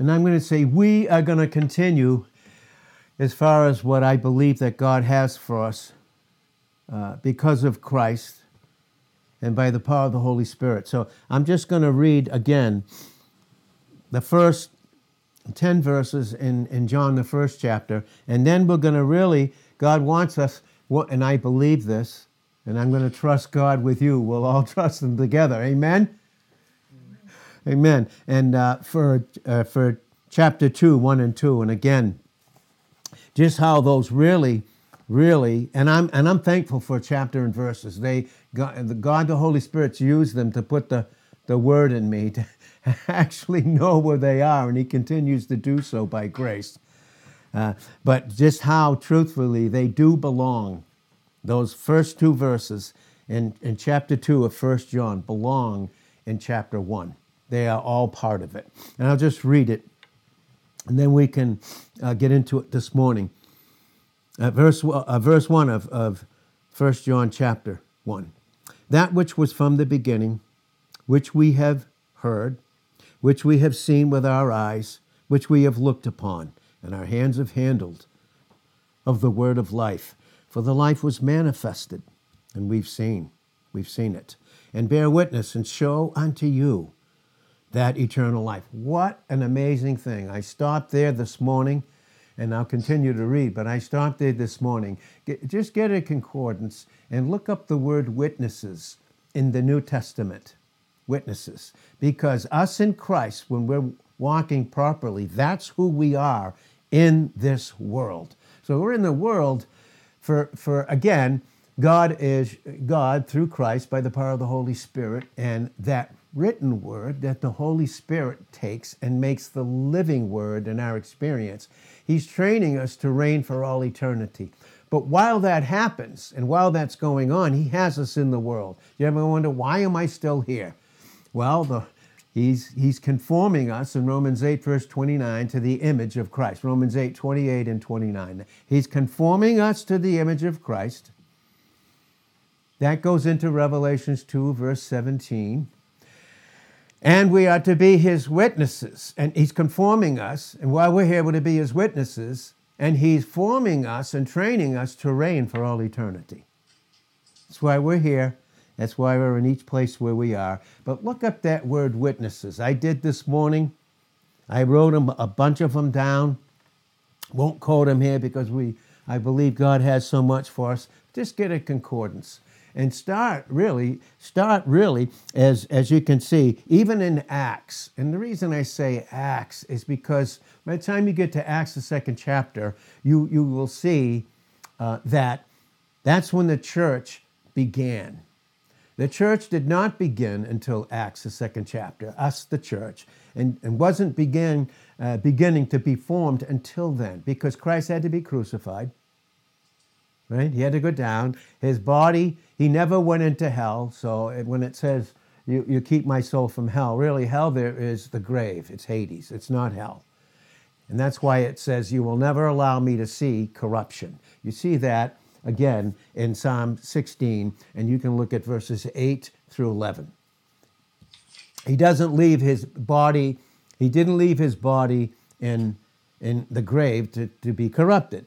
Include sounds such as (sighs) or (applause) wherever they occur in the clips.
And I'm going to say we are going to continue as far as what I believe that God has for us uh, because of Christ and by the power of the Holy Spirit. So I'm just going to read again the first 10 verses in, in John, the first chapter, and then we're going to really, God wants us, and I believe this, and I'm going to trust God with you. We'll all (laughs) trust Him together. Amen? Amen. And uh, for, uh, for chapter 2, 1 and 2, and again, just how those really, really, and I'm, and I'm thankful for chapter and verses. They, God, the, God, the Holy Spirit's used them to put the, the word in me to (laughs) actually know where they are, and He continues to do so by grace. Uh, but just how truthfully they do belong those first two verses in, in chapter 2 of 1 John belong in chapter 1. They are all part of it. And I'll just read it, and then we can uh, get into it this morning. Uh, verse, uh, verse 1 of, of 1 John chapter 1. That which was from the beginning, which we have heard, which we have seen with our eyes, which we have looked upon, and our hands have handled of the word of life. For the life was manifested, and we've seen, we've seen it, and bear witness and show unto you that eternal life. What an amazing thing. I stopped there this morning, and I'll continue to read, but I stopped there this morning. just get a concordance and look up the word witnesses in the New Testament. Witnesses. Because us in Christ, when we're walking properly, that's who we are in this world. So we're in the world for, for again, God is God through Christ by the power of the Holy Spirit, and that written word that the Holy Spirit takes and makes the living word in our experience. He's training us to reign for all eternity. But while that happens and while that's going on, He has us in the world. You ever wonder, why am I still here? Well, the, he's, he's conforming us in Romans 8, verse 29, to the image of Christ. Romans 8, 28 and 29. He's conforming us to the image of Christ. That goes into Revelations 2, verse 17. And we are to be his witnesses. And he's conforming us. And while we're here, we're to be his witnesses. And he's forming us and training us to reign for all eternity. That's why we're here. That's why we're in each place where we are. But look up that word witnesses. I did this morning. I wrote a bunch of them down. Won't quote them here because we, I believe God has so much for us. Just get a concordance and start really, start really, as, as you can see, even in Acts. And the reason I say Acts is because by the time you get to Acts, the second chapter, you, you will see uh, that that's when the church began. The church did not begin until Acts, the second chapter, us, the church, and, and wasn't begin, uh, beginning to be formed until then because Christ had to be crucified. Right? He had to go down. His body, he never went into hell. So when it says, you, you keep my soul from hell, really, hell there is the grave. It's Hades. It's not hell. And that's why it says, You will never allow me to see corruption. You see that again in Psalm 16, and you can look at verses 8 through 11. He doesn't leave his body, he didn't leave his body in, in the grave to, to be corrupted.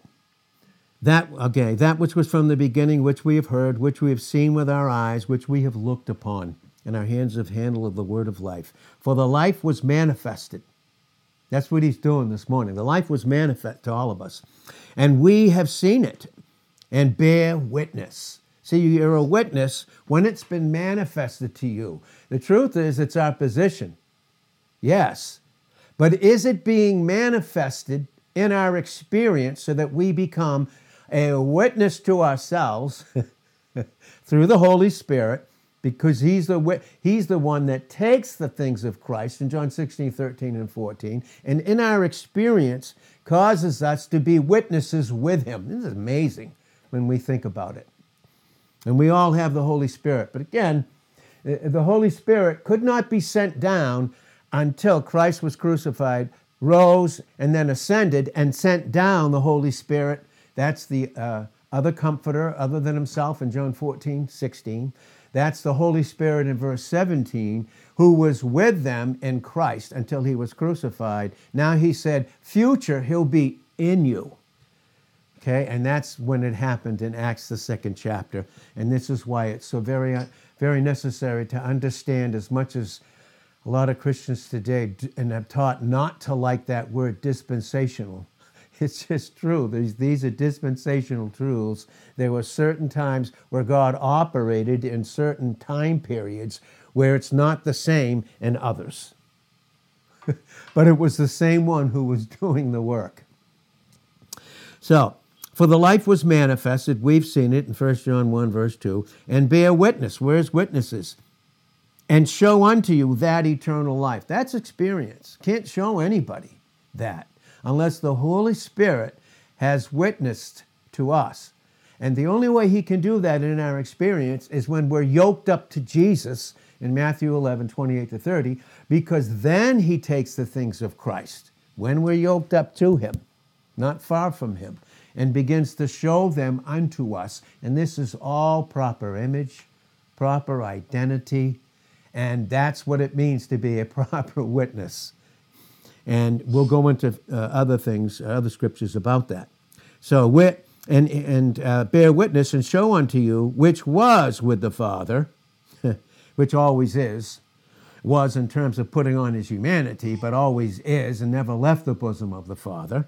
That, okay, that which was from the beginning, which we have heard, which we have seen with our eyes, which we have looked upon, and our hands have handled of the word of life. For the life was manifested. That's what he's doing this morning. The life was manifest to all of us. And we have seen it and bear witness. See, you're a witness when it's been manifested to you. The truth is, it's our position. Yes. But is it being manifested in our experience so that we become a witness to ourselves (laughs) through the Holy Spirit? Because he's the, he's the one that takes the things of Christ in John 16, 13, and 14, and in our experience causes us to be witnesses with him. This is amazing when we think about it. And we all have the Holy Spirit. But again, the Holy Spirit could not be sent down until Christ was crucified, rose, and then ascended and sent down the Holy Spirit. That's the uh, other comforter other than himself in John 14, 16. That's the Holy Spirit in verse 17, who was with them in Christ until he was crucified. Now he said, future, he'll be in you. Okay, and that's when it happened in Acts, the second chapter. And this is why it's so very, very necessary to understand as much as a lot of Christians today and have taught not to like that word dispensational. It's just true. These, these are dispensational truths. There were certain times where God operated in certain time periods where it's not the same in others. (laughs) but it was the same one who was doing the work. So, for the life was manifested, we've seen it in 1 John 1, verse 2, and bear witness. Where's witnesses? And show unto you that eternal life. That's experience. Can't show anybody that unless the Holy Spirit has witnessed to us. And the only way He can do that in our experience is when we're yoked up to Jesus in Matthew 11, 28 to 30, because then He takes the things of Christ when we're yoked up to Him, not far from Him and begins to show them unto us. And this is all proper image, proper identity, and that's what it means to be a (laughs) proper witness. And we'll go into uh, other things, uh, other scriptures about that. So, wit and, and uh, bear witness and show unto you which was with the Father, (laughs) which always is, was in terms of putting on his humanity, but always is and never left the bosom of the Father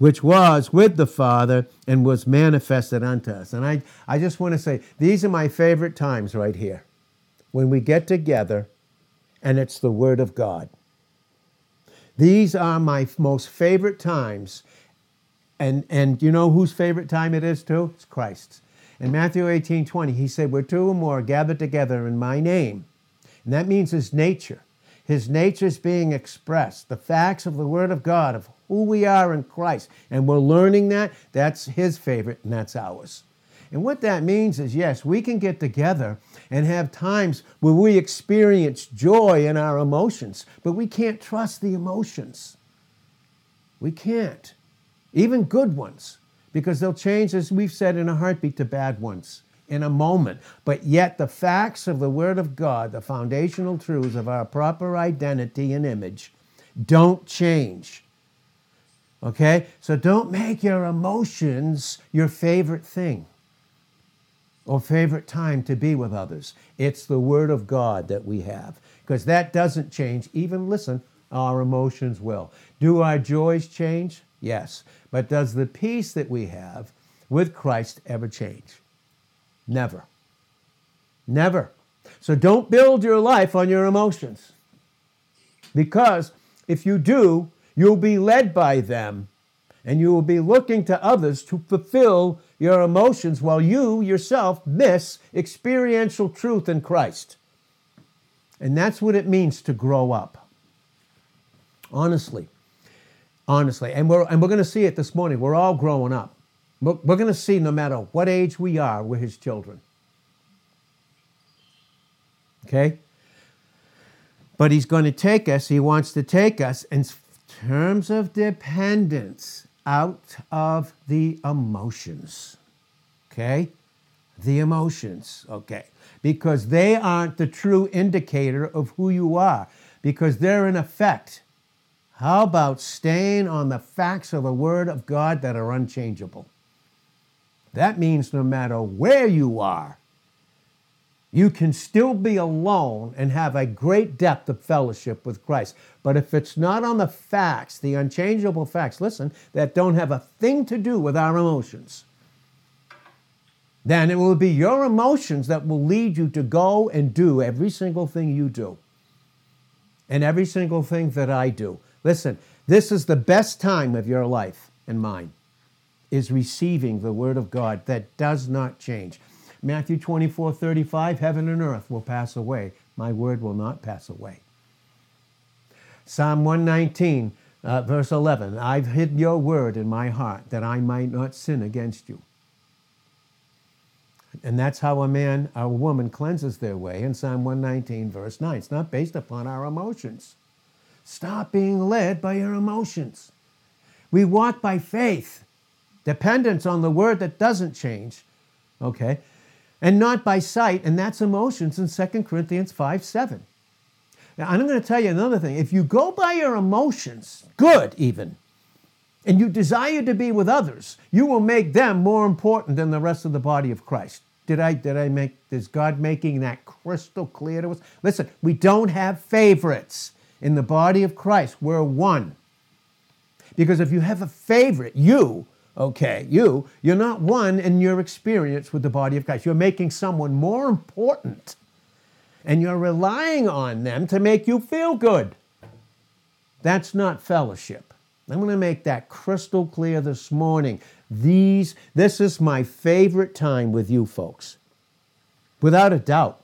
which was with the Father and was manifested unto us. And I, I just want to say, these are my favorite times right here when we get together and it's the Word of God. These are my most favorite times. And, and you know whose favorite time it is too? It's Christ's. In Matthew 18 20, he said, Where two or more gathered together in my name. And that means his nature. His nature is being expressed. The facts of the Word of God, of who we are in Christ. And we're learning that. That's his favorite, and that's ours. And what that means is yes, we can get together and have times where we experience joy in our emotions, but we can't trust the emotions. We can't. Even good ones, because they'll change, as we've said, in a heartbeat to bad ones in a moment. But yet, the facts of the Word of God, the foundational truths of our proper identity and image, don't change. Okay? So don't make your emotions your favorite thing or favorite time to be with others. It's the Word of God that we have because that doesn't change. Even listen, our emotions will. Do our joys change? Yes. But does the peace that we have with Christ ever change? Never. Never. So don't build your life on your emotions because if you do, You'll be led by them, and you will be looking to others to fulfill your emotions while you yourself miss experiential truth in Christ. And that's what it means to grow up. Honestly. Honestly. And we're, and we're going to see it this morning. We're all growing up. We're, we're going to see no matter what age we are, we're his children. Okay? But he's going to take us, he wants to take us in terms of dependence out of the emotions. Okay? The emotions. Okay. Because they aren't the true indicator of who you are, because they're in effect. How about staying on the facts of the Word of God that are unchangeable? That means no matter where you are, you can still be alone and have a great depth of fellowship with Christ. But if it's not on the facts, the unchangeable facts, listen, that don't have a thing to do with our emotions, then it will be your emotions that will lead you to go and do every single thing you do and every single thing that I do. Listen, this is the best time of your life and mine is receiving the word of God that does not change. Matthew 24, 35, heaven and earth will pass away. My word will not pass away. Psalm 119, uh, verse 11, I've hid your word in my heart that I might not sin against you. And that's how a man a woman cleanses their way in Psalm 119, verse 9. It's not based upon our emotions. Stop being led by your emotions. We walk by faith, dependence on the word that doesn't change. Okay? And not by sight, and that's emotions in 2 Corinthians 5 7. Now, I'm going to tell you another thing. If you go by your emotions, good even, and you desire to be with others, you will make them more important than the rest of the body of Christ. Did I did I make is God making that crystal clear to us? Listen, we don't have favorites in the body of Christ. We're one. Because if you have a favorite, you, okay, you, you're not one in your experience with the body of Christ. You're making someone more important and you're relying on them to make you feel good. That's not fellowship. I'm going to make that crystal clear this morning. These, this is my favorite time with you folks. Without a doubt.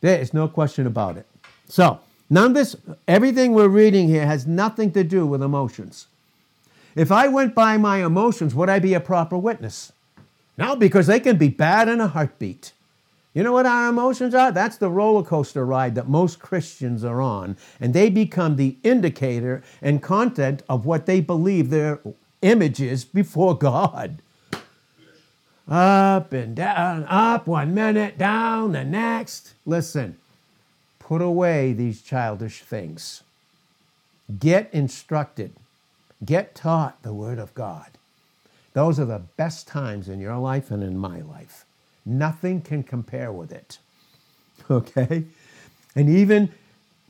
There is no question about it. So, none of this, everything we're reading here has nothing to do with emotions. If I went by my emotions, would I be a proper witness? No, because they can be bad in a heartbeat. You know what our emotions are? That's the roller coaster ride that most Christians are on. And they become the indicator and content of what they believe their image is before God. Up and down, up one minute, down the next. Listen, put away these childish things. Get instructed, get taught the Word of God. Those are the best times in your life and in my life. Nothing can compare with it. (laughs) Okay? And even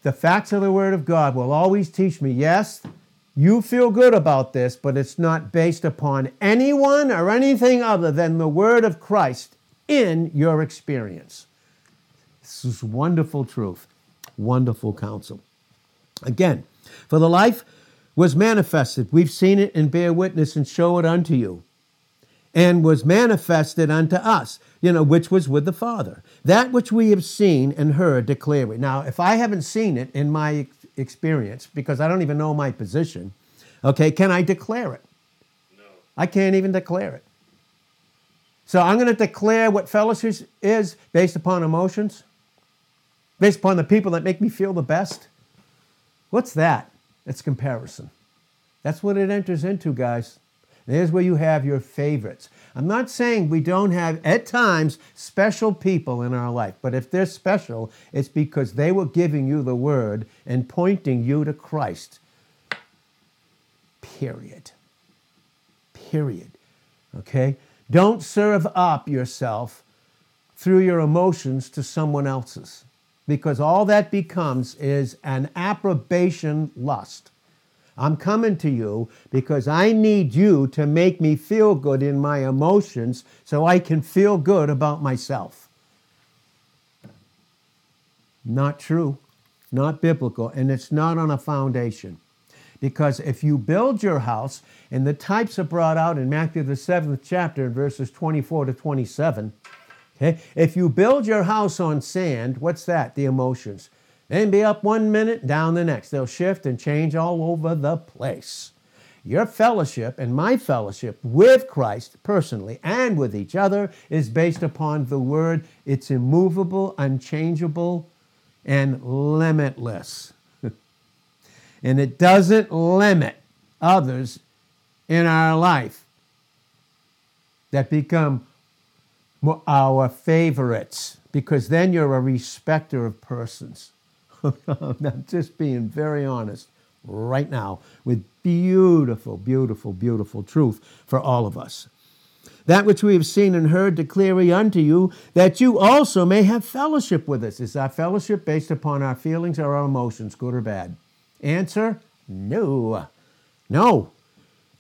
the facts of the Word of God will always teach me yes, you feel good about this, but it's not based upon anyone or anything other than the Word of Christ in your experience. This is wonderful truth, wonderful counsel. Again, for the life was manifested. We've seen it and bear witness and show it unto you and was manifested unto us, you know, which was with the Father. That which we have seen and heard declare we. Now, if I haven't seen it in my experience, because I don't even know my position, okay, can I declare it? No. I can't even declare it. So I'm going to declare what fellowship is based upon emotions, based upon the people that make me feel the best. What's that? It's comparison. That's what it enters into, guys. There's where you have your favorites. I'm not saying we don't have, at times, special people in our life, but if they're special, it's because they were giving you the word and pointing you to Christ. Period. Period. Okay? Don't serve up yourself through your emotions to someone else's because all that becomes is an approbation lust. I'm coming to you because I need you to make me feel good in my emotions so I can feel good about myself. Not true, not biblical, and it's not on a foundation. Because if you build your house, and the types are brought out in Matthew, the seventh chapter, verses 24 to 27, okay, if you build your house on sand, what's that? The emotions. Then be up one minute, down the next. They'll shift and change all over the place. Your fellowship and my fellowship with Christ personally and with each other is based upon the word. It's immovable, unchangeable, and limitless. (laughs) and it doesn't limit others in our life that become our favorites because then you're a respecter of persons. (laughs) I'm just being very honest right now with beautiful, beautiful, beautiful truth for all of us. That which we have seen and heard declare we unto you, that you also may have fellowship with us. Is our fellowship based upon our feelings or our emotions, good or bad? Answer no. No.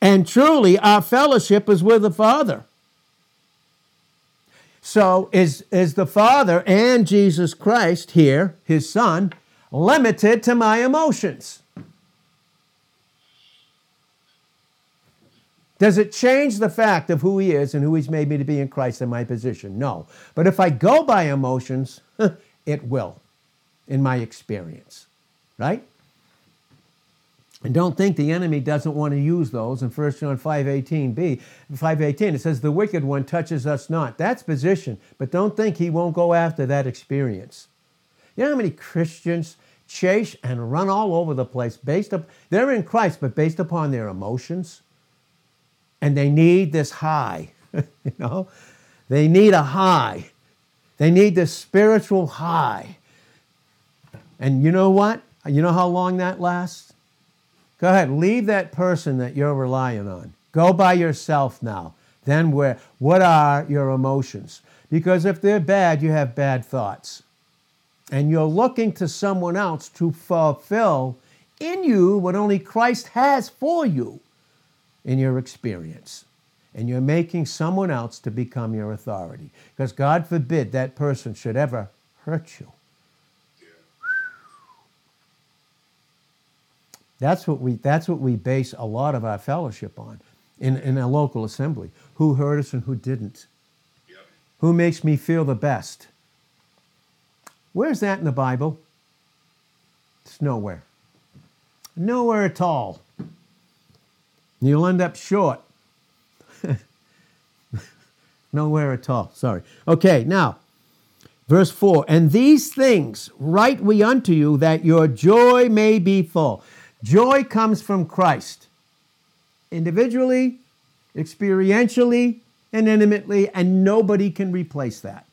And truly, our fellowship is with the Father. So, is, is the Father and Jesus Christ here, his Son, limited to my emotions. Does it change the fact of who he is and who he's made me to be in Christ in my position? No. But if I go by emotions, (laughs) it will, in my experience. Right? And don't think the enemy doesn't want to use those. In 1 John 5.18b, 5.18, it says, the wicked one touches us not. That's position. But don't think he won't go after that experience. You know how many Christians chase and run all over the place based up they're in Christ, but based upon their emotions. And they need this high, (laughs) you know? They need a high. They need this spiritual high. And you know what? You know how long that lasts? Go ahead, leave that person that you're relying on. Go by yourself now. Then where what are your emotions? Because if they're bad, you have bad thoughts. And you're looking to someone else to fulfill in you what only Christ has for you in your experience. And you're making someone else to become your authority. Because God forbid that person should ever hurt you. That's what we, that's what we base a lot of our fellowship on in, in a local assembly. Who hurt us and who didn't. Yep. Who makes me feel the best. Where's that in the Bible? It's nowhere. Nowhere at all. You'll end up short. (laughs) Nowhere at all. Sorry. Okay, now, verse 4 And these things write we unto you that your joy may be full. Joy comes from Christ, individually, experientially, and intimately, and nobody can replace that.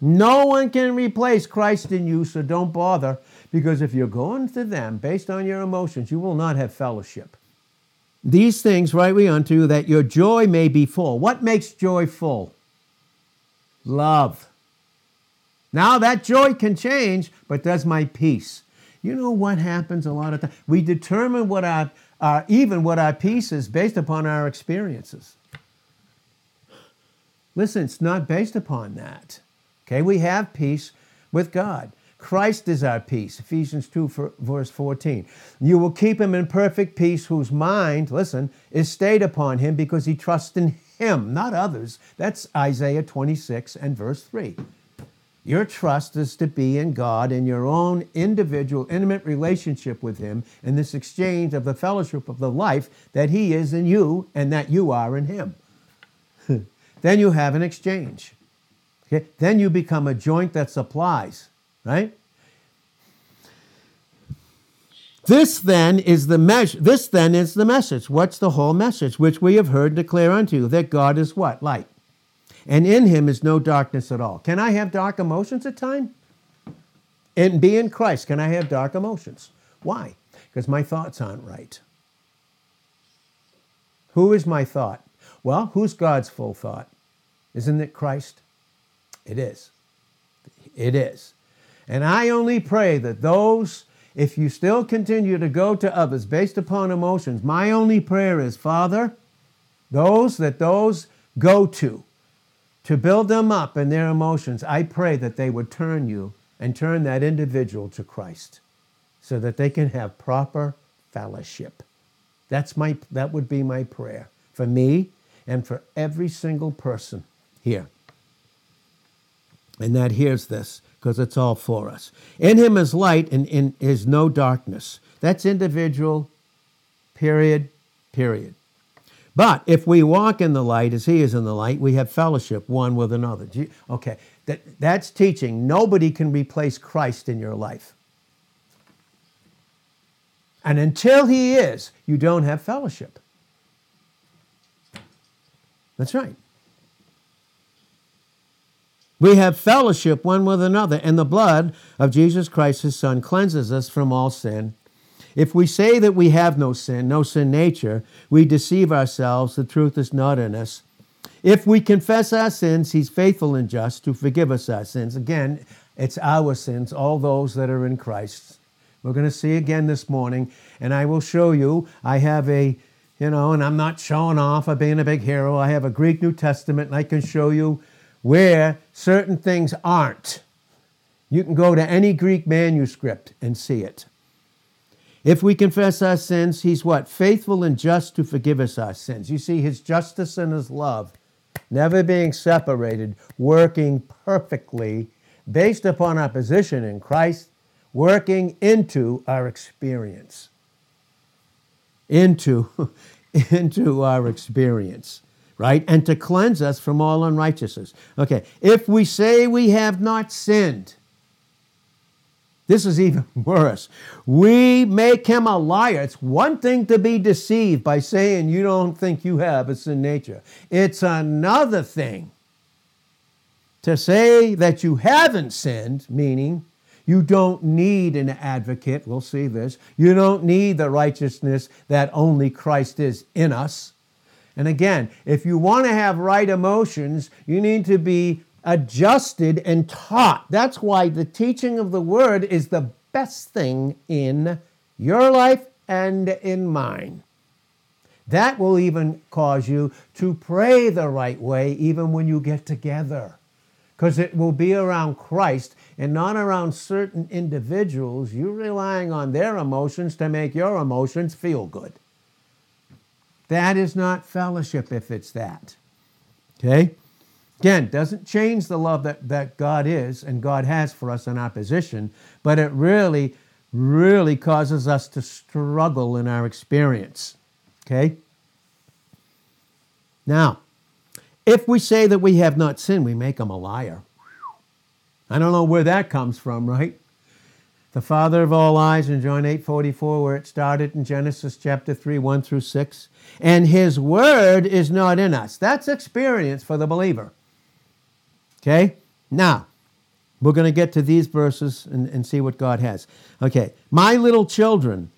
No one can replace Christ in you, so don't bother, because if you're going to them based on your emotions, you will not have fellowship. These things write we unto you that your joy may be full. What makes joy full? Love. Now that joy can change, but does my peace? You know what happens a lot of times? We determine what our, our even what our peace is based upon our experiences. Listen, it's not based upon that. Okay, we have peace with God. Christ is our peace. Ephesians 2, verse 14. You will keep him in perfect peace whose mind, listen, is stayed upon him because he trusts in him, not others. That's Isaiah 26 and verse 3. Your trust is to be in God in your own individual, intimate relationship with Him in this exchange of the fellowship of the life that He is in you and that you are in Him. (laughs) then you have an exchange. Okay? Then you become a joint that supplies, right? This then is the measure. This then is the message. What's the whole message? Which we have heard declare unto you that God is what? Light and in him is no darkness at all. Can I have dark emotions at times? And be in Christ, can I have dark emotions? Why? Because my thoughts aren't right. Who is my thought? Well, who's God's full thought? Isn't it Christ? It is. It is. And I only pray that those, if you still continue to go to others based upon emotions, my only prayer is, Father, those that those go to, to build them up in their emotions, I pray that they would turn you and turn that individual to Christ so that they can have proper fellowship. That's my, that would be my prayer for me and for every single person here. And that hears this because it's all for us. In him is light and in is no darkness. That's individual, period, period. But if we walk in the light as he is in the light, we have fellowship one with another. Okay, that, that's teaching. Nobody can replace Christ in your life. And until he is, you don't have fellowship. That's right. We have fellowship one with another, and the blood of Jesus Christ, his Son, cleanses us from all sin. If we say that we have no sin, no sin nature, we deceive ourselves, the truth is not in us. If we confess our sins, he's faithful and just to forgive us our sins. Again, it's our sins, all those that are in Christ. We're going to see again this morning, and I will show you. I have a, you know, and I'm not showing off of being a big hero. I have a Greek New Testament, and I can show you where certain things aren't. You can go to any Greek manuscript and see it. If we confess our sins, he's what? Faithful and just to forgive us our sins. You see, his justice and his love, never being separated, working perfectly based upon our position in Christ, working into our experience. Into, (laughs) into our experience, right? And to cleanse us from all unrighteousness. Okay, if we say we have not sinned, this is even (laughs) worse. We make him a liar. It's one thing to be deceived by saying you don't think you have a sin nature, it's another thing to say that you haven't sinned, meaning you don't need an advocate, we'll see this. You don't need the righteousness that only Christ is in us. And again, if you want to have right emotions, you need to be adjusted and taught. That's why the teaching of the word is the best thing in your life and in mine. That will even cause you to pray the right way, even when you get together, because it will be around Christ and not around certain individuals. You're relying on their emotions to make your emotions feel good. That is not fellowship if it's that. Okay? Again, doesn't change the love that, that God is and God has for us in opposition, but it really, really causes us to struggle in our experience. Okay? Now, if we say that we have not sinned, we make him a liar. I don't know where that comes from, right? The father of all lies in John 8 44, where it started in Genesis chapter 3, 1 through 6. And his word is not in us. That's experience for the believer. Okay? Now, we're going to get to these verses and, and see what God has. Okay. My little children,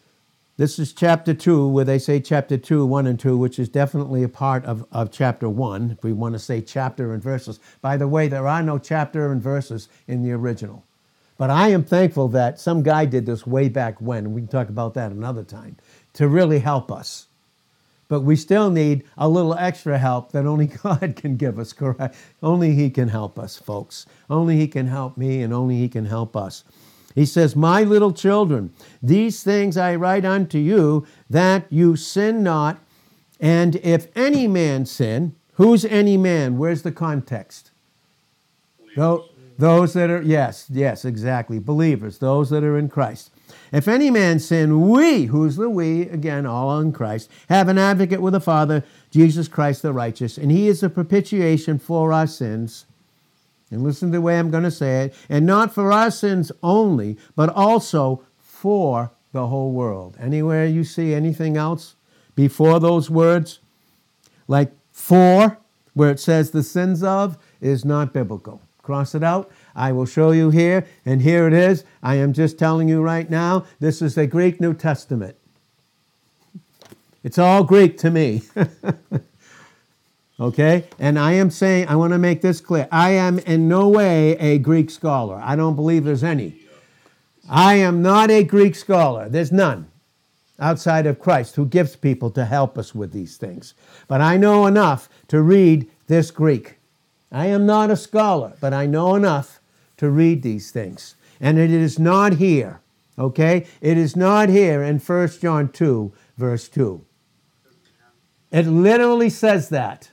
this is chapter 2, where they say chapter 2, 1 and 2, which is definitely a part of, of chapter 1, if we want to say chapter and verses. By the way, there are no chapter and verses in the original. But I am thankful that some guy did this way back when, we can talk about that another time, to really help us but we still need a little extra help that only (laughs) God can give us, correct? Only He can help us, folks. Only He can help me, and only He can help us. He says, My little children, these things I write unto you, that you sin not. And if any man sin, who's any man? Where's the context? Those that are, yes, yes, exactly. Believers, those that are in Christ. If any man sin, we, who's the we, again, all in Christ, have an advocate with the Father, Jesus Christ the righteous, and he is the propitiation for our sins. And listen to the way I'm going to say it, and not for our sins only, but also for the whole world. Anywhere you see anything else before those words, like for, where it says the sins of, is not biblical. Cross it out. I will show you here, and here it is. I am just telling you right now, this is the Greek New Testament. It's all Greek to me. (laughs) okay? And I am saying, I want to make this clear. I am in no way a Greek scholar. I don't believe there's any. I am not a Greek scholar. There's none outside of Christ who gives people to help us with these things. But I know enough to read this Greek. I am not a scholar, but I know enough to read these things. And it is not here, okay? It is not here in 1 John 2, verse 2. It literally says that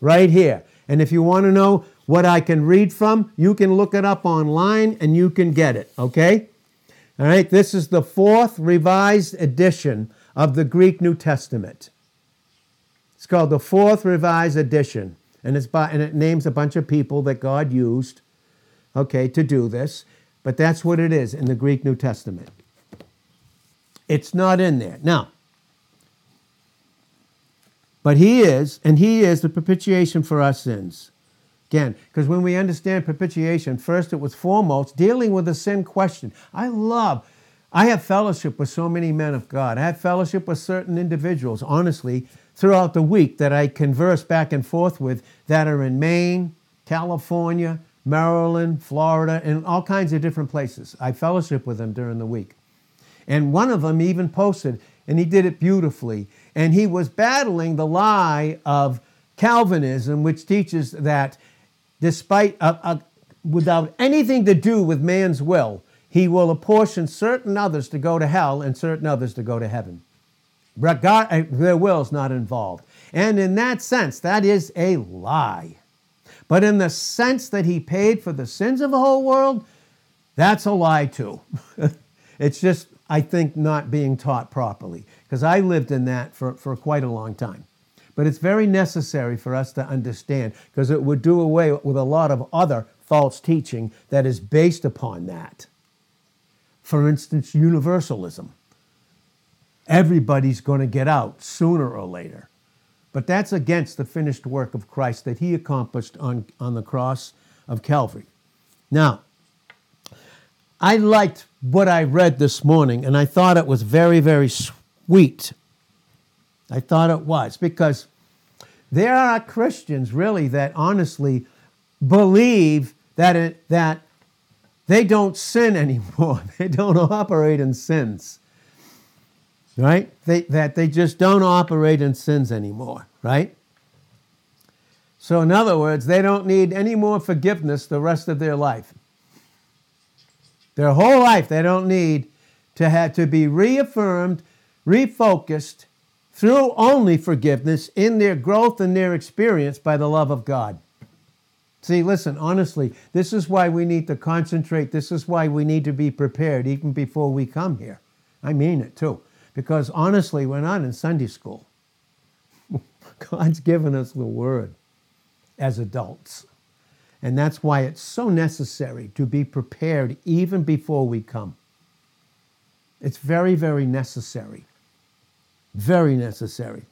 right here. And if you want to know what I can read from, you can look it up online and you can get it, okay? All right, this is the fourth revised edition of the Greek New Testament. It's called the fourth revised edition and, it's by, and it names a bunch of people that God used, okay, to do this. But that's what it is in the Greek New Testament. It's not in there. Now, but He is, and He is the propitiation for our sins. Again, because when we understand propitiation, first it was foremost dealing with the sin question. I love, I have fellowship with so many men of God. I have fellowship with certain individuals, honestly, throughout the week that I converse back and forth with that are in Maine, California, Maryland, Florida, and all kinds of different places. I fellowship with them during the week. And one of them even posted, and he did it beautifully. And he was battling the lie of Calvinism, which teaches that despite, uh, uh, without anything to do with man's will, he will apportion certain others to go to hell and certain others to go to heaven. God, uh, their will is not involved. And in that sense, that is a lie. But in the sense that he paid for the sins of the whole world, that's a lie too. (laughs) it's just, I think, not being taught properly, because I lived in that for, for quite a long time. But it's very necessary for us to understand, because it would do away with a lot of other false teaching that is based upon that. For instance, universalism everybody's going to get out sooner or later. But that's against the finished work of Christ that he accomplished on, on the cross of Calvary. Now, I liked what I read this morning, and I thought it was very, very sweet. I thought it was because there are Christians really that honestly believe that it, that they don't sin (laughs) anymore. They don't operate in sins. Right? They, that they just don't operate in sins anymore, right? So, in other words, they don't need any more forgiveness the rest of their life. Their whole life, they don't need to have to be reaffirmed, refocused through only forgiveness in their growth and their experience by the love of God. See, listen, honestly, this is why we need to concentrate. This is why we need to be prepared even before we come here. I mean it too. Because honestly, we're not in Sunday school. (laughs) God's given us the word as adults. And that's why it's so necessary to be prepared even before we come. It's very, very necessary. Very necessary.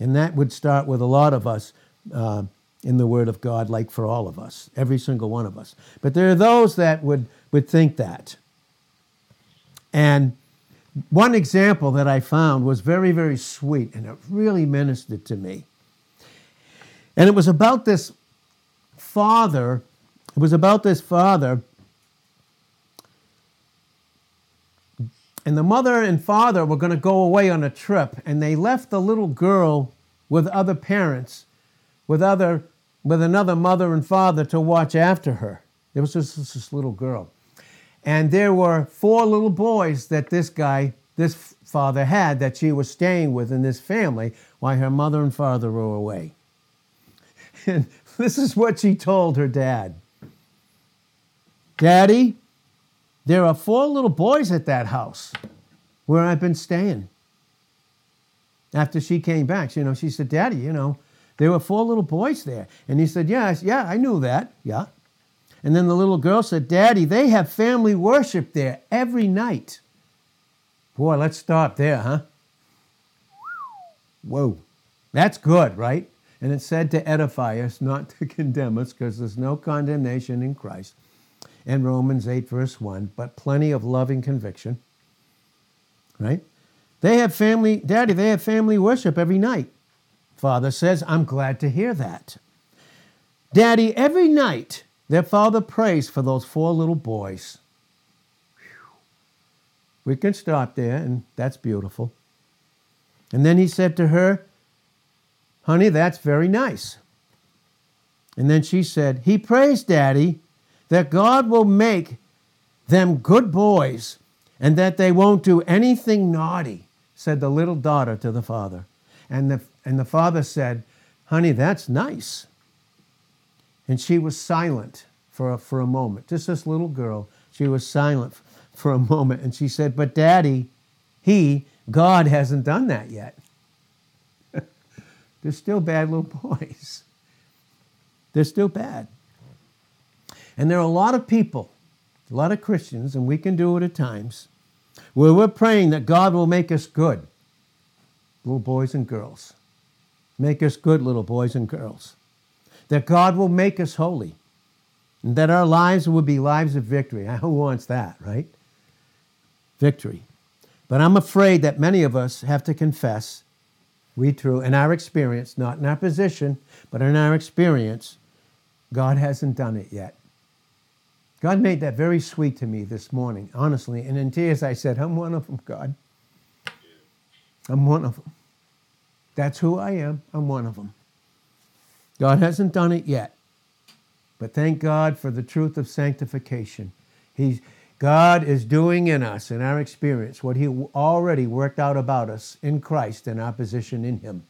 And that would start with a lot of us uh, in the Word of God, like for all of us, every single one of us. But there are those that would, would think that. And one example that I found was very, very sweet, and it really ministered to me. And it was about this father, it was about this father, and the mother and father were going to go away on a trip, and they left the little girl with other parents, with other with another mother and father to watch after her. There was just this little girl. And there were four little boys that this guy, this father had that she was staying with in this family while her mother and father were away. (laughs) And this is what she told her dad Daddy, there are four little boys at that house where I've been staying. After she came back, you know, she said, Daddy, you know, there were four little boys there. And he said, Yes, yeah, I knew that. Yeah. And then the little girl said, Daddy, they have family worship there every night. Boy, let's stop there, huh? Whoa. That's good, right? And it's said to edify us, not to (laughs) condemn us, because there's no condemnation in Christ. And Romans 8, verse 1, but plenty of loving conviction, right? They have family, Daddy, they have family worship every night. Father says, I'm glad to hear that. Daddy, every night their father prays for those four little boys. We can stop there, and that's beautiful. And then he said to her, Honey, that's very nice. And then she said, He prays, Daddy, that God will make them good boys and that they won't do anything naughty, said the little daughter to the father. And the, and the father said, Honey, that's nice. And she was silent for a, for a moment. Just this little girl, she was silent for a moment. And she said, But daddy, he, God, hasn't done that yet. (laughs) They're still bad little boys. They're still bad. And there are a lot of people, a lot of Christians, and we can do it at times, where we're praying that God will make us good little boys and girls. Make us good little boys and girls. That God will make us holy. And that our lives will be lives of victory. (laughs) Who wants that, right? Victory. But I'm afraid that many of us have to confess, we true, in our experience, not in our position, but in our experience, God hasn't done it yet. God made that very sweet to me this morning, honestly. And in tears, I said, I'm one of them, God. I'm one of them. That's who I am. I'm one of them. God hasn't done it yet. But thank God for the truth of sanctification. He's, God is doing in us, in our experience, what He already worked out about us in Christ and our position in Him.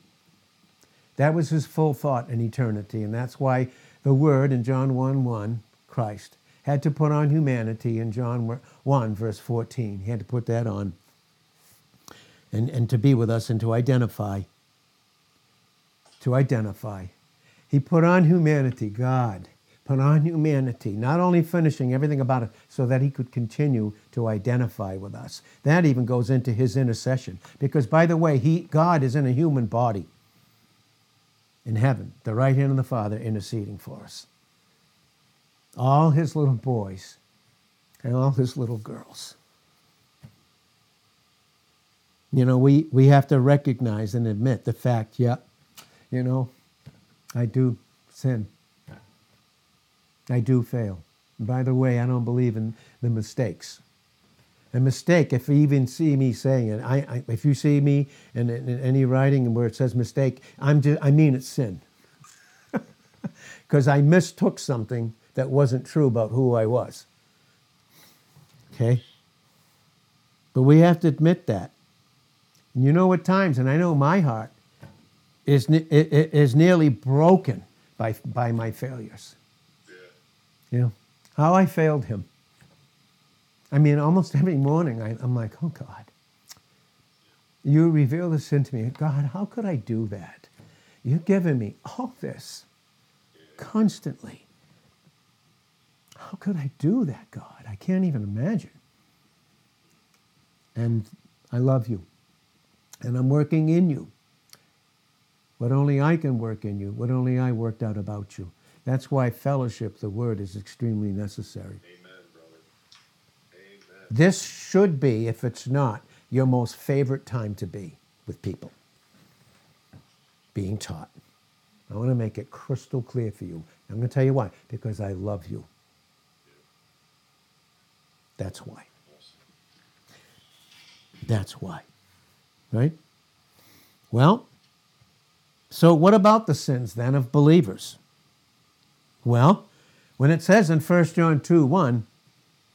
That was His full thought in eternity, and that's why the Word in John 1 1, Christ, had to put on humanity in John 1, verse 14. He had to put that on and, and to be with us and to identify. To identify. He put on humanity, God put on humanity, not only finishing everything about it so that he could continue to identify with us. That even goes into his intercession. Because by the way, he God is in a human body in heaven, the right hand of the Father interceding for us. all his little boys and all his little girls. You know, we, we have to recognize and admit the fact, yeah, you know, I do sin. I do fail. And by the way, I don't believe in the mistakes. A mistake, if you even see me saying it, I, I if you see me in, in, in, any writing where it says mistake, I'm just, I mean it's sin. (laughs) Because I mistook something that wasn't true about who I was. Okay? But we have to admit that. And you know, at times, and I know my heart is, is nearly broken by, by my failures. Yeah. You know, how I failed him. I mean, almost every morning I, I'm like, oh God, you reveal this sin to me. God, how could I do that? You've given me all this constantly. How could I do that, God? I can't even imagine. And I love you. And I'm working in you. What only I can work in you, what only I worked out about you. That's why fellowship, the word, is extremely necessary. Amen, brother. Amen. This should be, if it's not, your most favorite time to be with people. Being taught. I want to make it crystal clear for you. I'm going to tell you why. Because I love you. That's why. That's why. Right? Well, so what about the sins then of believers? Well, when it says in 1 John 2 1,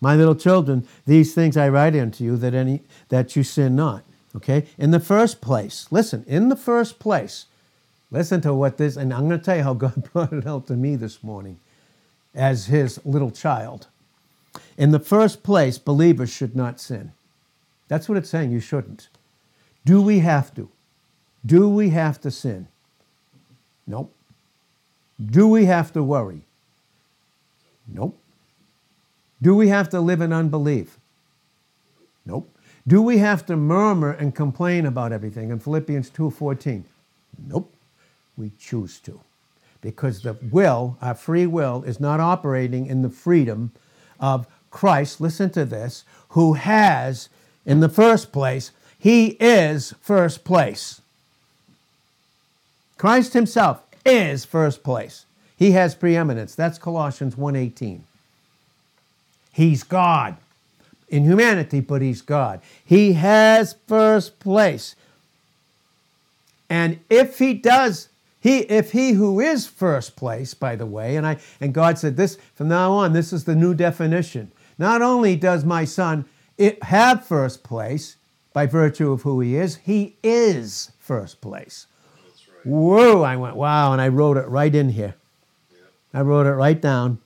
my little children, these things I write unto you that any that you sin not. Okay? In the first place, listen, in the first place, listen to what this, and I'm going to tell you how (laughs) God brought it out to me this morning as his little child. In the first place, believers should not sin. That's what it's saying, you shouldn't. Do we have to? Do we have to sin? Nope. Do we have to worry? Nope. Do we have to live in unbelief? Nope. Do we have to murmur and complain about everything in Philippians 2:14? Nope. We choose to. Because the will, our free will, is not operating in the freedom of Christ, listen to this, who has, in the first place, he is first place. Christ himself is first place. He has preeminence. That's Colossians 1:18. He's God in humanity, but he's God. He has first place. And if he does, he if he who is first place, by the way, and I and God said this from now on, this is the new definition. Not only does my son it, have first place by virtue of who he is, he is first place. Whoa, I went, wow, and I wrote it right in here. Yeah. I wrote it right down.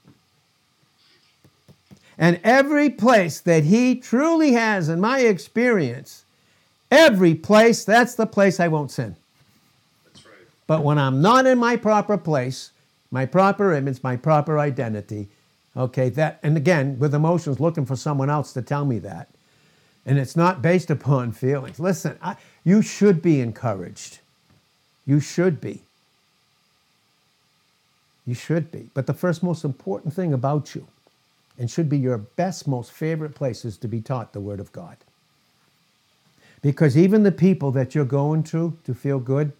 And every place that he truly has, in my experience, every place, that's the place I won't sin. That's right. But when I'm not in my proper place, my proper image, my proper identity, Okay, that, and again, with emotions, looking for someone else to tell me that. And it's not based upon (laughs) feelings. Listen, I, you should be encouraged. You should be. You should be. But the first most important thing about you, and should be your best, most favorite place, is to be taught the Word of God. Because even the people that you're going to to feel good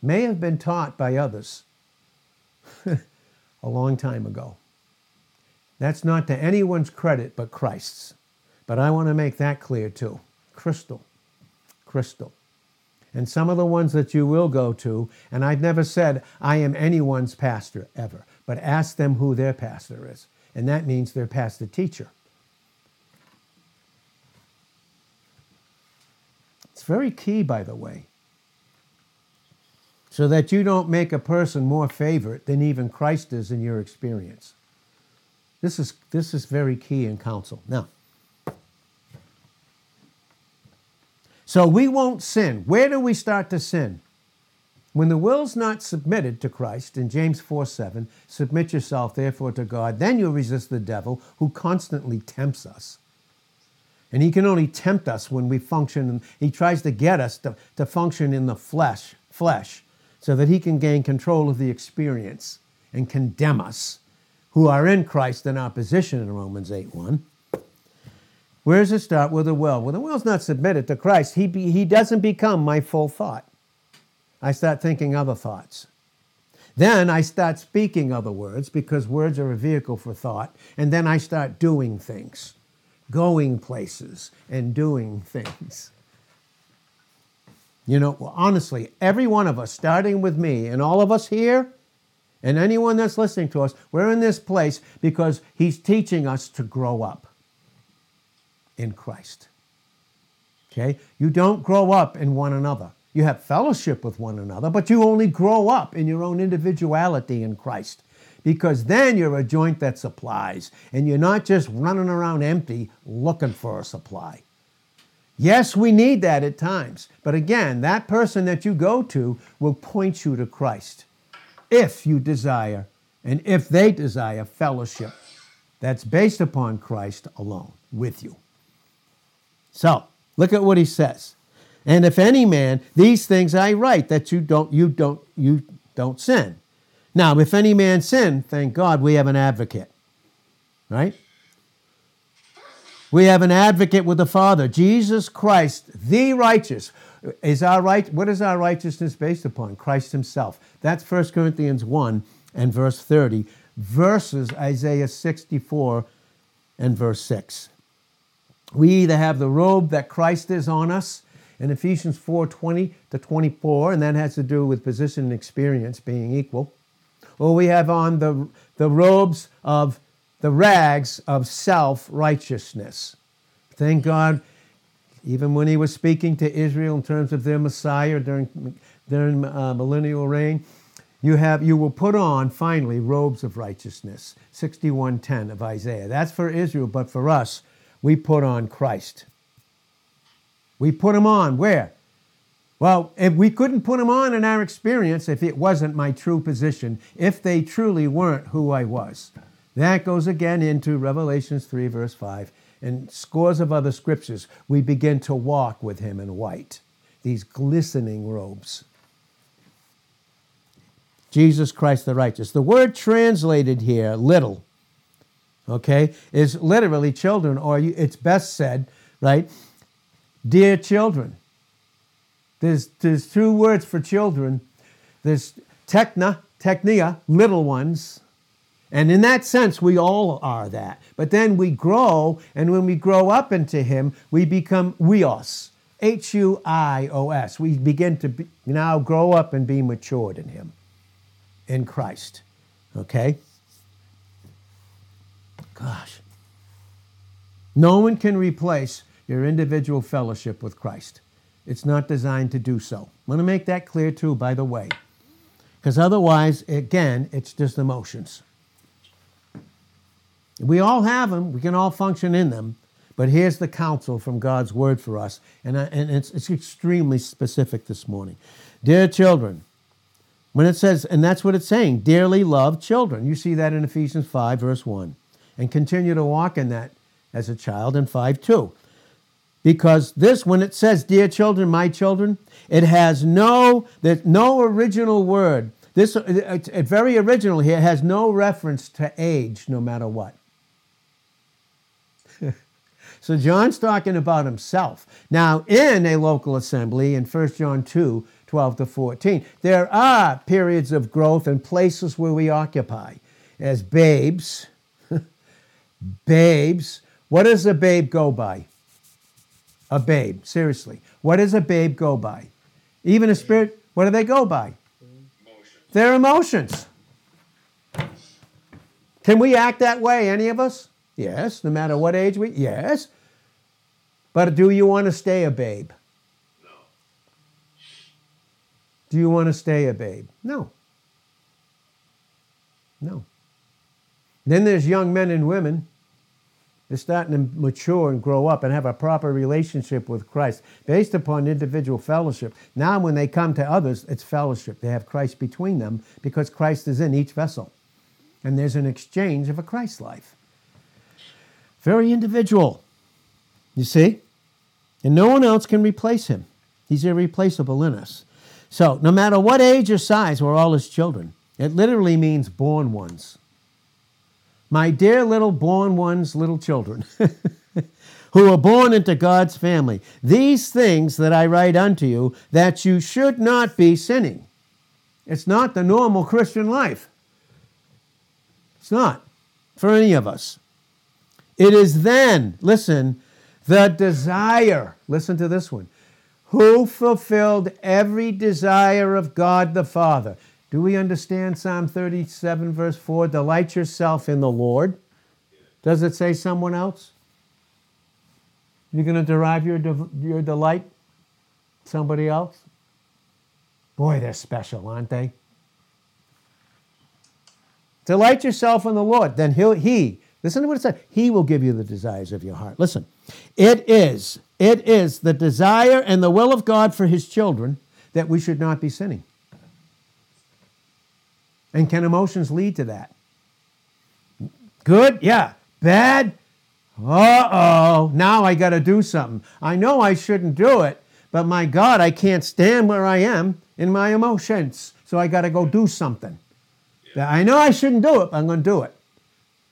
may have been taught by others (laughs) a long time ago. That's not to anyone's credit but Christ's. But I want to make that clear too. Crystal. Crystal. And some of the ones that you will go to, and I've never said I am anyone's pastor ever, but ask them who their pastor is. And that means their pastor teacher. It's very key, by the way, so that you don't make a person more favorite than even Christ is in your experience. This is, this is very key in counsel. Now, so we won't sin. Where do we start to sin? When the will's not submitted to Christ, in James 4 7, submit yourself therefore to God, then you'll resist the devil who constantly tempts us. And he can only tempt us when we function, and he tries to get us to, to function in the flesh, flesh, so that he can gain control of the experience and condemn us who are in Christ in opposition in Romans 8 1. Where does it start? With the will. Well, the will's not submitted to Christ. He, be, he doesn't become my full thought. I start thinking other thoughts. Then I start speaking other words because words are a vehicle for thought. And then I start doing things, going places and doing things. You know, honestly, every one of us, starting with me and all of us here, and anyone that's listening to us, we're in this place because He's teaching us to grow up in Christ. Okay? You don't grow up in one another. You have fellowship with one another, but you only grow up in your own individuality in Christ because then you're a joint that supplies and you're not just running around empty looking for a supply. Yes, we need that at times, but again, that person that you go to will point you to Christ if you desire and if they desire fellowship that's based upon Christ alone with you. So, look at what he says. And if any man, these things I write that you don't you don't you don't sin. Now, if any man sin, thank God we have an advocate. Right? We have an advocate with the Father, Jesus Christ, the righteous. Is our right what is our righteousness based upon? Christ himself. That's 1 Corinthians 1 and verse 30 versus Isaiah 64 and verse 6. We either have the robe that Christ is on us in Ephesians 4 20 to 24, and that has to do with position and experience being equal, or we have on the, the robes of the rags of self righteousness. Thank God, even when he was speaking to Israel in terms of their Messiah during, during uh, millennial reign, you have you will put on finally robes of righteousness. 6110 of isaiah. That's for israel but for us we put on Christ. We put him on where? Well, if we couldn't put him on in our experience if it wasn't my true position, if they truly weren't who I was. That goes again into Revelations 3, verse 5, and scores of other scriptures. We begin to walk with him in white, these glistening robes. Jesus Christ the righteous. The word translated here, little, okay, is literally children, or it's best said, right? Dear children. There's, there's two words for children. There's techna, technia, little ones. And in that sense, we all are that. But then we grow, and when we grow up into Him, we become huios, H U I O S. We begin to be, now grow up and be matured in Him, in Christ. Okay? Gosh. No one can replace your individual fellowship with Christ. It's not designed to do so. I want to make that clear too, by the way. Because otherwise, again, it's just emotions. We all have them, we can all function in them, but here's the counsel from God's word for us, and, and it's, it's extremely specific this morning. Dear children, when it says, and that's what it's saying, dearly loved children. You see that in Ephesians 5, verse 1 and continue to walk in that as a child in 5 2. Because this, when it says, Dear children, my children, it has no, there's no original word. This it's, very original here. Has no reference to age, no matter what. (laughs) so John's talking about himself. Now, in a local assembly in 1 John 2 12 to 14, there are periods of growth and places where we occupy as babes babes. What does a babe go by? A babe, seriously. What does a babe go by? Even a spirit, what do they go by? Emotions. Their emotions. Can we act that way, any of us? Yes, no matter what age we, yes. But do you want to stay a babe? No. Do you want to stay a babe? No. No. Then there's young men and women they're starting to mature and grow up and have a proper relationship with Christ based upon individual fellowship. Now, when they come to others, it's fellowship. They have Christ between them because Christ is in each vessel. And there's an exchange of a Christ life. Very individual, you see? And no one else can replace him. He's irreplaceable in us. So, no matter what age or size, we're all his children. It literally means born ones. My dear little born ones, little children, (laughs) who are born into God's family, these things that I write unto you, that you should not be sinning. It's not the normal Christian life. It's not for any of us. It is then, listen, the desire, listen to this one, who fulfilled every desire of God the Father. Do we understand Psalm 37, verse 4? Delight yourself in the Lord. Does it say someone else? You're going to derive your, de- your delight? Somebody else? Boy, they're special, aren't they? Delight yourself in the Lord, then he'll, He, listen to what it says, He will give you the desires of your heart. Listen, it is, it is the desire and the will of God for His children that we should not be sinning. And can emotions lead to that? Good? Yeah. Bad? Uh oh. Now I got to do something. I know I shouldn't do it, but my God, I can't stand where I am in my emotions. So I got to go do something. I know I shouldn't do it, but I'm going to do it.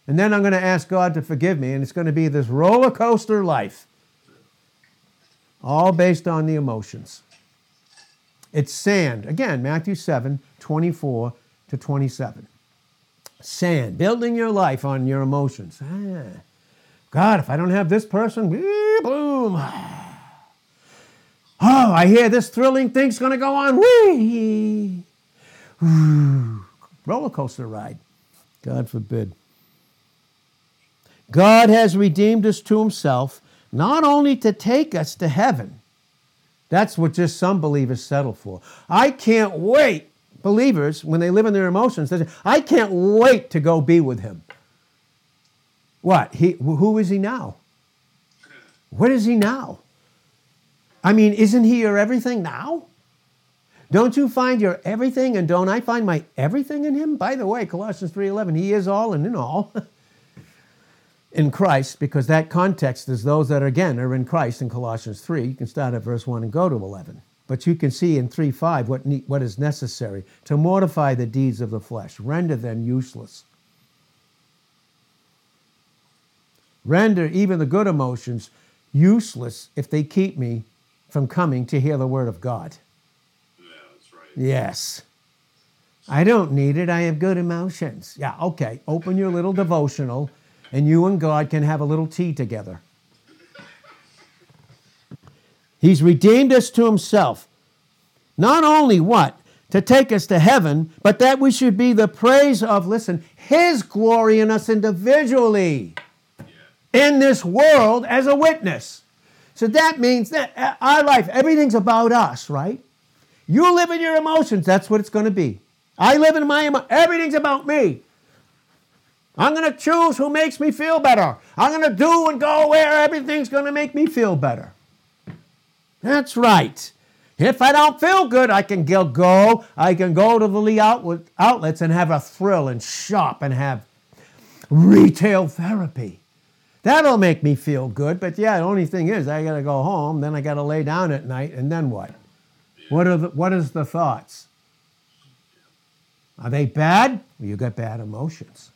And then I'm going to ask God to forgive me, and it's going to be this roller coaster life, all based on the emotions. It's sand. Again, Matthew 7 24 to 27. Sand, building your life on your emotions. Ah, God, if I don't have this person, boom. (sighs) Oh, I hear this thrilling thing's going to go on. Whee! (sighs) Roller coaster ride. God forbid. God has redeemed us to himself, not only to take us to heaven. That's what just some believers settle for. I can't wait, believers, when they live in their emotions, they say, I can't wait to go be with him. What? He, who is he now? What is he now? I mean, isn't he your everything now? Don't you find your everything and don't I find my everything in him? By the way, Colossians 3:11, he is all and in all. (laughs) in Christ, because that context is those that are, again are in Christ in Colossians 3. You can start at verse 1 and go to 11. But you can see in 3 5 what, ne- what is necessary to mortify the deeds of the flesh, render them useless. Render even the good emotions useless if they keep me from coming to hear the word of God. Yeah, that's right. Yes. I don't need it. I have good emotions. Yeah, okay. Open your little devotional and you and God can have a little tea together. He's redeemed us to himself. Not only what? To take us to heaven, but that we should be the praise of, listen, his glory in us individually in this world as a witness. So that means that uh, our life, everything's about us, right? You live in your emotions, that's what it's going to be. I live in my emo- everything's about me. I'm going to choose who makes me feel better. I'm going to do and go where everything's going to make me feel better. That's right. If I don't feel good, I can go. I can go to the Lee outlets and have a thrill and shop and have retail therapy. That'll make me feel good. But yeah, the only thing is, I got to go home. Then I got to lay down at night, and then what? What are the, what is the thoughts? Are they bad? You got bad emotions.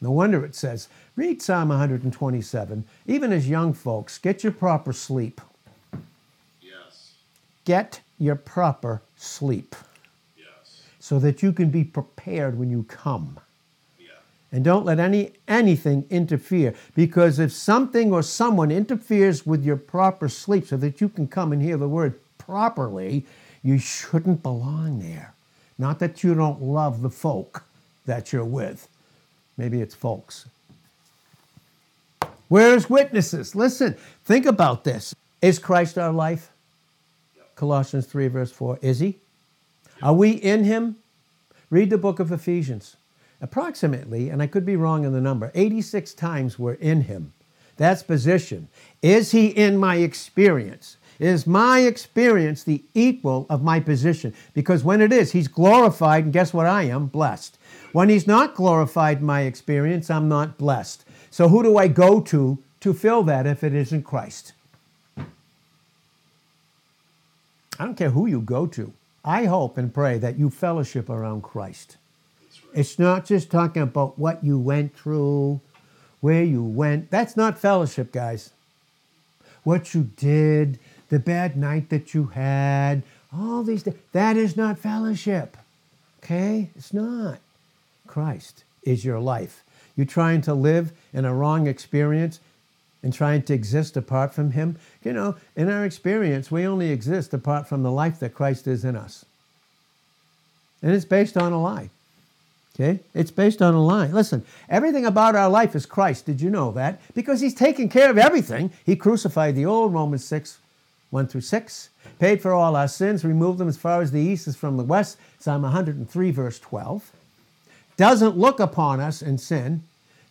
No wonder it says, read Psalm 127. Even as young folks, get your proper sleep. Get your proper sleep Yes. so that you can be prepared when you come. Yeah. And don't let any anything interfere because if something or someone interferes with your proper sleep so that you can come and hear the word properly, you shouldn't belong there. Not that you don't love the folk that you're with. Maybe it's folks. Where's witnesses? Listen, think about this. Is Christ our life? Colossians 3, verse 4. Is he? Are we in him? Read the book of Ephesians. Approximately, and I could be wrong in the number, 86 times we're in him. That's position. Is he in my experience? Is my experience the equal of my position? Because when it is, he's glorified, and guess what I am? Blessed. When he's not glorified my experience, I'm not blessed. So who do I go to to fill that if it isn't Christ? I don't care who you go to. I hope and pray that you fellowship around Christ. Right. It's not just talking about what you went through, where you went. That's not fellowship, guys. What you did, the bad night that you had, all these things. That is not fellowship. Okay? It's not. Christ is your life. You're trying to live in a wrong experience and trying to exist apart from Him? You know, in our experience, we only exist apart from the life that Christ is in us. And it's based on a lie. Okay? It's based on a lie. Listen, everything about our life is Christ. Did you know that? Because He's taken care of everything. He crucified the old, Romans 6, 1 through 6, paid for all our sins, removed them as far as the east is from the west, Psalm 103, verse 12. Doesn't look upon us in sin.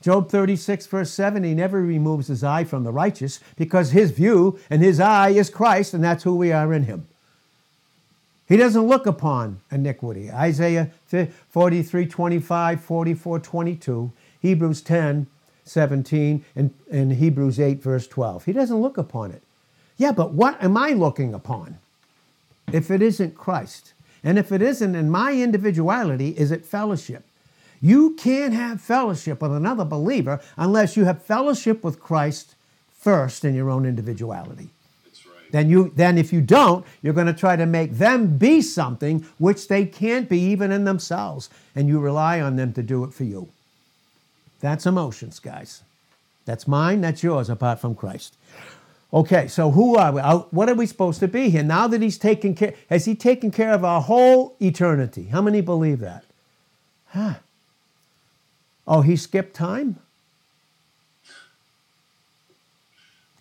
Job 36, verse 7, he never removes his eye from the righteous because his view and his eye is Christ, and that's who we are in him. He doesn't look upon iniquity. Isaiah 43, 25, 44, 22, Hebrews 10, 17, and, and Hebrews 8, verse 12. He doesn't look upon it. Yeah, but what am I looking upon if it isn't Christ? And if it isn't in my individuality, is it fellowship? You can't have fellowship with another believer unless you have fellowship with Christ first in your own individuality. That's right. Then you then if you don't, you're going to try to make them be something which they can't be even in themselves, and you rely on them to do it for you. That's emotions, guys. That's mine, that's yours apart from Christ. Okay, so who are we? Uh, What are we supposed to be here? Now that he's taken care, has he taken care of our whole eternity? How many believe that? Huh. Oh, he skipped time?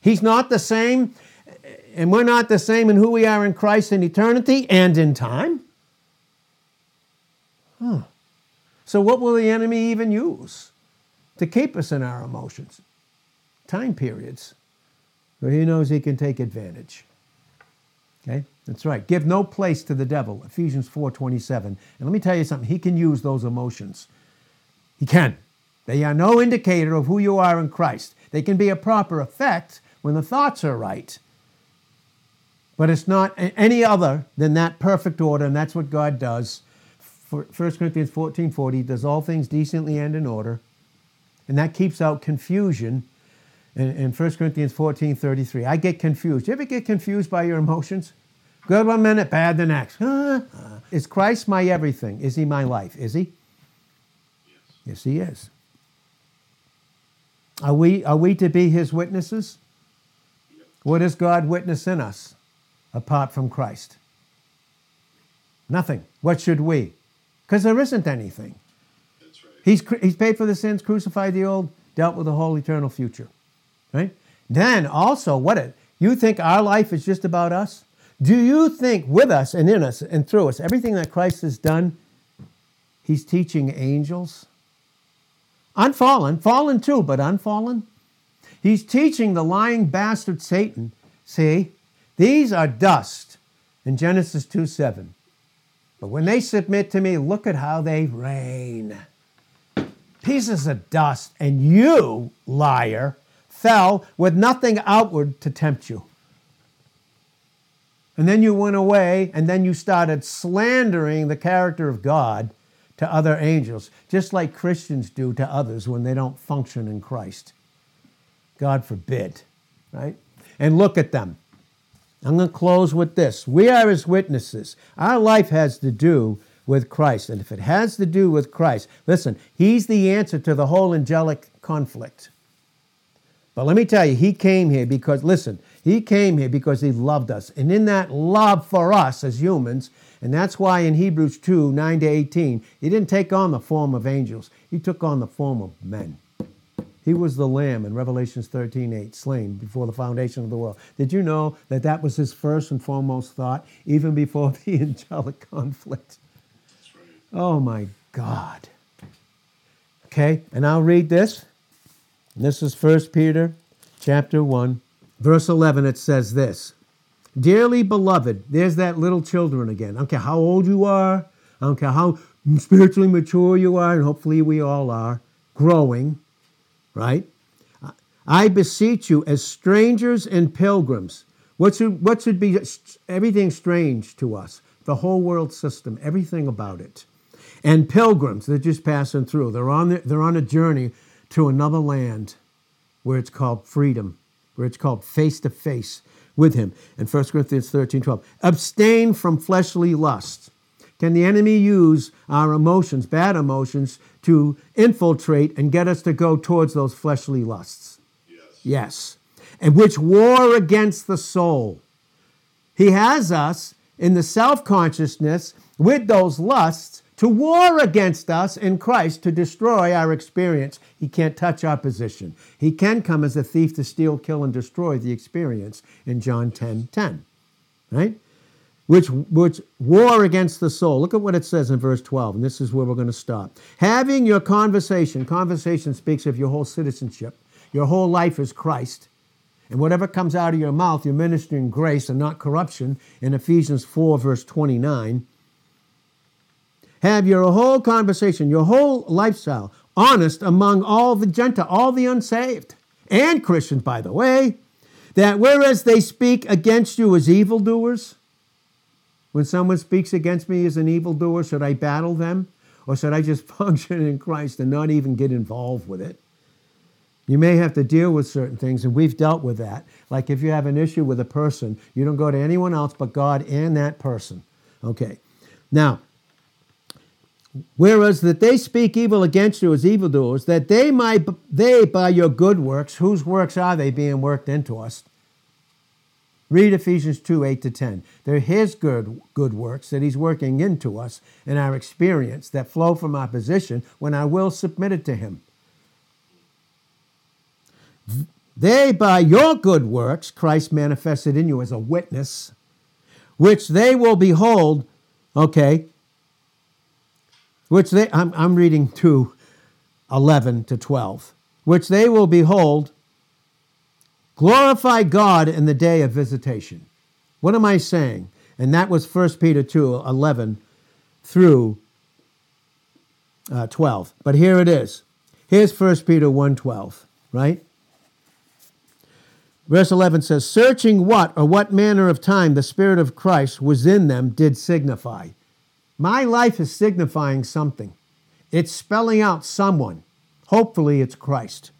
He's not the same, and we're not the same in who we are in Christ in eternity and in time? Huh. So, what will the enemy even use to keep us in our emotions? Time periods where he knows he can take advantage. Okay? That's right. Give no place to the devil, Ephesians 4:27. And let me tell you something, he can use those emotions. He can. They are no indicator of who you are in Christ. They can be a proper effect when the thoughts are right. But it's not any other than that perfect order, and that's what God does. For 1 Corinthians 14 40, he does all things decently and in order. And that keeps out confusion in, in 1 Corinthians 14 33. I get confused. You ever get confused by your emotions? Good one minute, bad the next. (laughs) Is Christ my everything? Is he my life? Is he? Yes. He is. Are we, are we to be his witnesses? What does God witness in us apart from Christ? Nothing. What should we? Because there isn't anything. That's right. He's, he's paid for the sins, crucified the old, dealt with the whole eternal future. Right? Then also, what it, you think our life is just about us? Do you think with us and in us and through us, everything that Christ has done, he's teaching angels? Unfallen, fallen too, but unfallen. He's teaching the lying bastard Satan, see, these are dust in Genesis 2 7. But when they submit to me, look at how they reign pieces of dust, and you, liar, fell with nothing outward to tempt you. And then you went away, and then you started slandering the character of God to other angels, just like Christians do to others when they don't function in Christ. God forbid, right? And look at them. I'm going to close with this. We are his witnesses. Our life has to do with Christ. And if it has to do with Christ, listen, he's the answer to the whole angelic conflict. But let me tell you, he came here because, listen, he came here because he loved us. And in that love for us as humans, and that's why in Hebrews 2 9 to 18, he didn't take on the form of angels, he took on the form of men. He was the lamb in Revelations 13 8, slain before the foundation of the world. Did you know that that was his first and foremost thought, even before (laughs) the angelic conflict? Oh my God. Okay, and I'll read this. This is 1 Peter chapter 1, verse 11. It says this Dearly beloved, there's that little children again. I don't care how old you are, I don't care how spiritually mature you are, and hopefully we all are, growing, right? I beseech you, as strangers and pilgrims, what should, what should be everything strange to us? The whole world system, everything about it. and pilgrims. They're just passing through. They're on, the, they're on a journey to another land where it's called freedom, where it's called face to face with Him. In 1 Corinthians 13 12, abstain from fleshly lusts. Can the enemy use our emotions, bad emotions, to infiltrate and get us to go towards those fleshly lusts? Yes. Yes. And which war against the soul. He has us in the self consciousness with those lusts to war against us in Christ to destroy our experience. He can't touch our position. He can come as a thief to steal, kill, and destroy the experience in John 10 10. Right? Which, which war against the soul. Look at what it says in verse 12, and this is where we're going to stop. Having your conversation, conversation speaks of your whole citizenship. Your whole life is Christ. And whatever comes out of your mouth, you're ministering grace and not corruption in Ephesians 4, verse 29. Have your whole conversation, your whole lifestyle, honest among all the Gentile, all the unsaved, and Christians, by the way, that whereas they speak against you as evildoers, when someone speaks against me as an evildoer, should I battle them? Or should I just (laughs) function in Christ and not even get involved with it? You may have to deal with certain things, and we've dealt with that. Like if you have an issue with a person, you don't go to anyone else but God and that person. Okay. Now, whereas that they speak evil against you as evildoers, that they might they by your good works, whose works are they being worked into us? Read Ephesians 2, 8 to 10. They're his good, good works that he's working into us in our experience that flow from our position when our will submitted to him. They, by your good works, Christ manifested in you as a witness, which they will behold, okay, which they, I'm, I'm reading 2, 11 to 12, which they will behold, glorify God in the day of visitation. What am I saying? And that was 1 Peter 2, 11 through uh, 12. But here it is. Here's 1 Peter 1, 12, right? Verse 11 says, Searching what or what manner of time the Spirit of Christ was in them did signify. My life is signifying something, it's spelling out someone. Hopefully, it's Christ.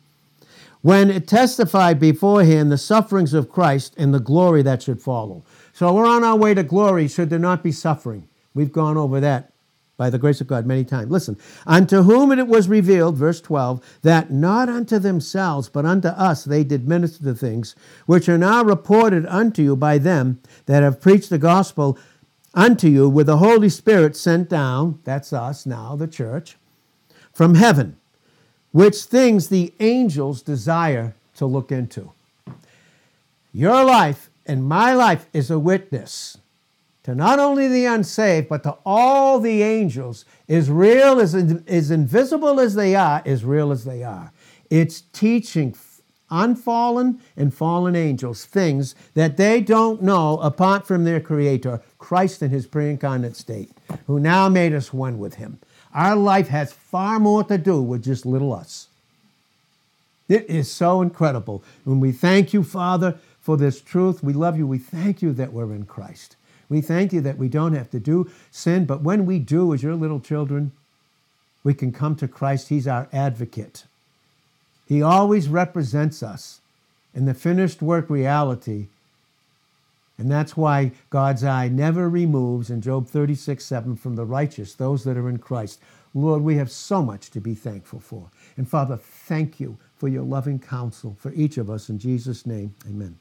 When it testified beforehand the sufferings of Christ and the glory that should follow. So we're on our way to glory, should there not be suffering. We've gone over that by the grace of God many times. Listen, unto whom it was revealed, verse 12, that not unto themselves, but unto us they did minister the things which are now reported unto you by them that have preached the gospel unto you with the Holy Spirit sent down, that's us now, the church, from heaven, which things the angels desire to look into. Your life and my life is a witness to not only the unsaved, but to all the angels, as real, as, as invisible as they are, as real as they are. It's teaching unfallen and fallen angels things that they don't know apart from their Creator, Christ in His pre incarnate state, who now made us one with Him. Our life has far more to do with just little us. It is so incredible. When we thank you, Father, for this truth, we love you. We thank you that we're in Christ. We thank you that we don't have to do sin, but when we do, as your little children, we can come to Christ. He's our advocate. He always represents us in the finished work reality. And that's why God's eye never removes in Job 36 7 from the righteous, those that are in Christ. Lord, we have so much to be thankful for. And Father, thank you for your loving counsel for each of us. In Jesus' name, amen.